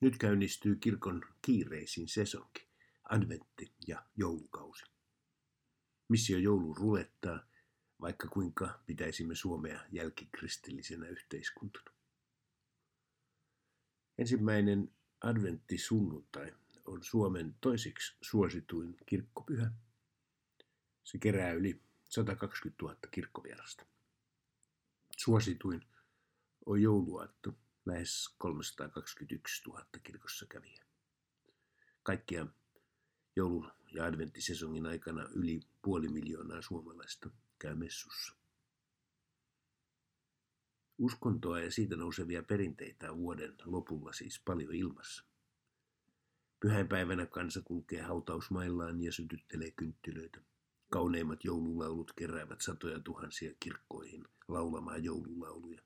Nyt käynnistyy kirkon kiireisin sesonki, adventti ja joulukausi. Missio joulu rulettaa, vaikka kuinka pitäisimme Suomea jälkikristillisenä yhteiskuntana. Ensimmäinen adventti sunnuntai on Suomen toisiksi suosituin kirkkopyhä. Se kerää yli 120 000 kirkkovierasta. Suosituin on jouluaatto, lähes 321 000 kirkossa kävijä. Kaikkia joulu- ja adventtisesongin aikana yli puoli miljoonaa suomalaista käy messussa. Uskontoa ja siitä nousevia perinteitä on vuoden lopulla siis paljon ilmassa. Pyhäinpäivänä kansa kulkee hautausmaillaan ja sytyttelee kynttilöitä. Kauneimmat joululaulut keräävät satoja tuhansia kirkkoihin laulamaan joululauluja.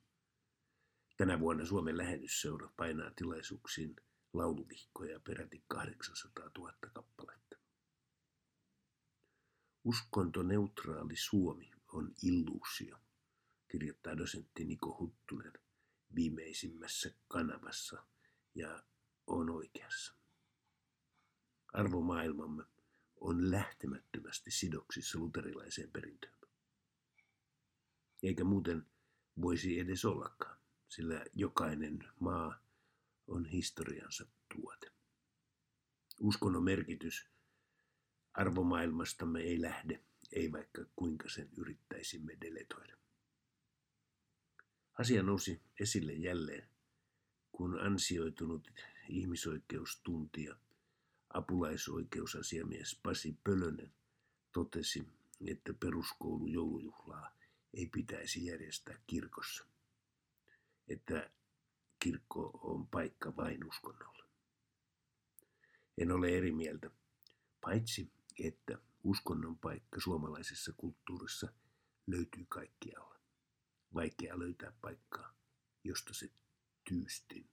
Tänä vuonna Suomen lähetysseura painaa tilaisuuksiin lauluvihkoja peräti 800 000 kappaletta. Uskontoneutraali Suomi on illuusio, kirjoittaa dosentti Niko Huttunen viimeisimmässä kanavassa ja on oikeassa. Arvomaailmamme on lähtemättömästi sidoksissa luterilaiseen perintöön. Eikä muuten voisi edes ollakaan, sillä jokainen maa on historiansa tuote. Uskonnon merkitys arvomaailmastamme ei lähde, ei vaikka kuinka sen yrittäisimme deletoida. Asia nousi esille jälleen, kun ansioitunut ihmisoikeustuntija, apulaisoikeusasiamies Pasi Pölönen totesi, että peruskoulu joulujuhlaa ei pitäisi järjestää kirkossa. Että kirkko on paikka vain uskonnolle. En ole eri mieltä, paitsi että uskonnon paikka suomalaisessa kulttuurissa löytyy kaikkialla. Vaikea löytää paikkaa, josta se tyystin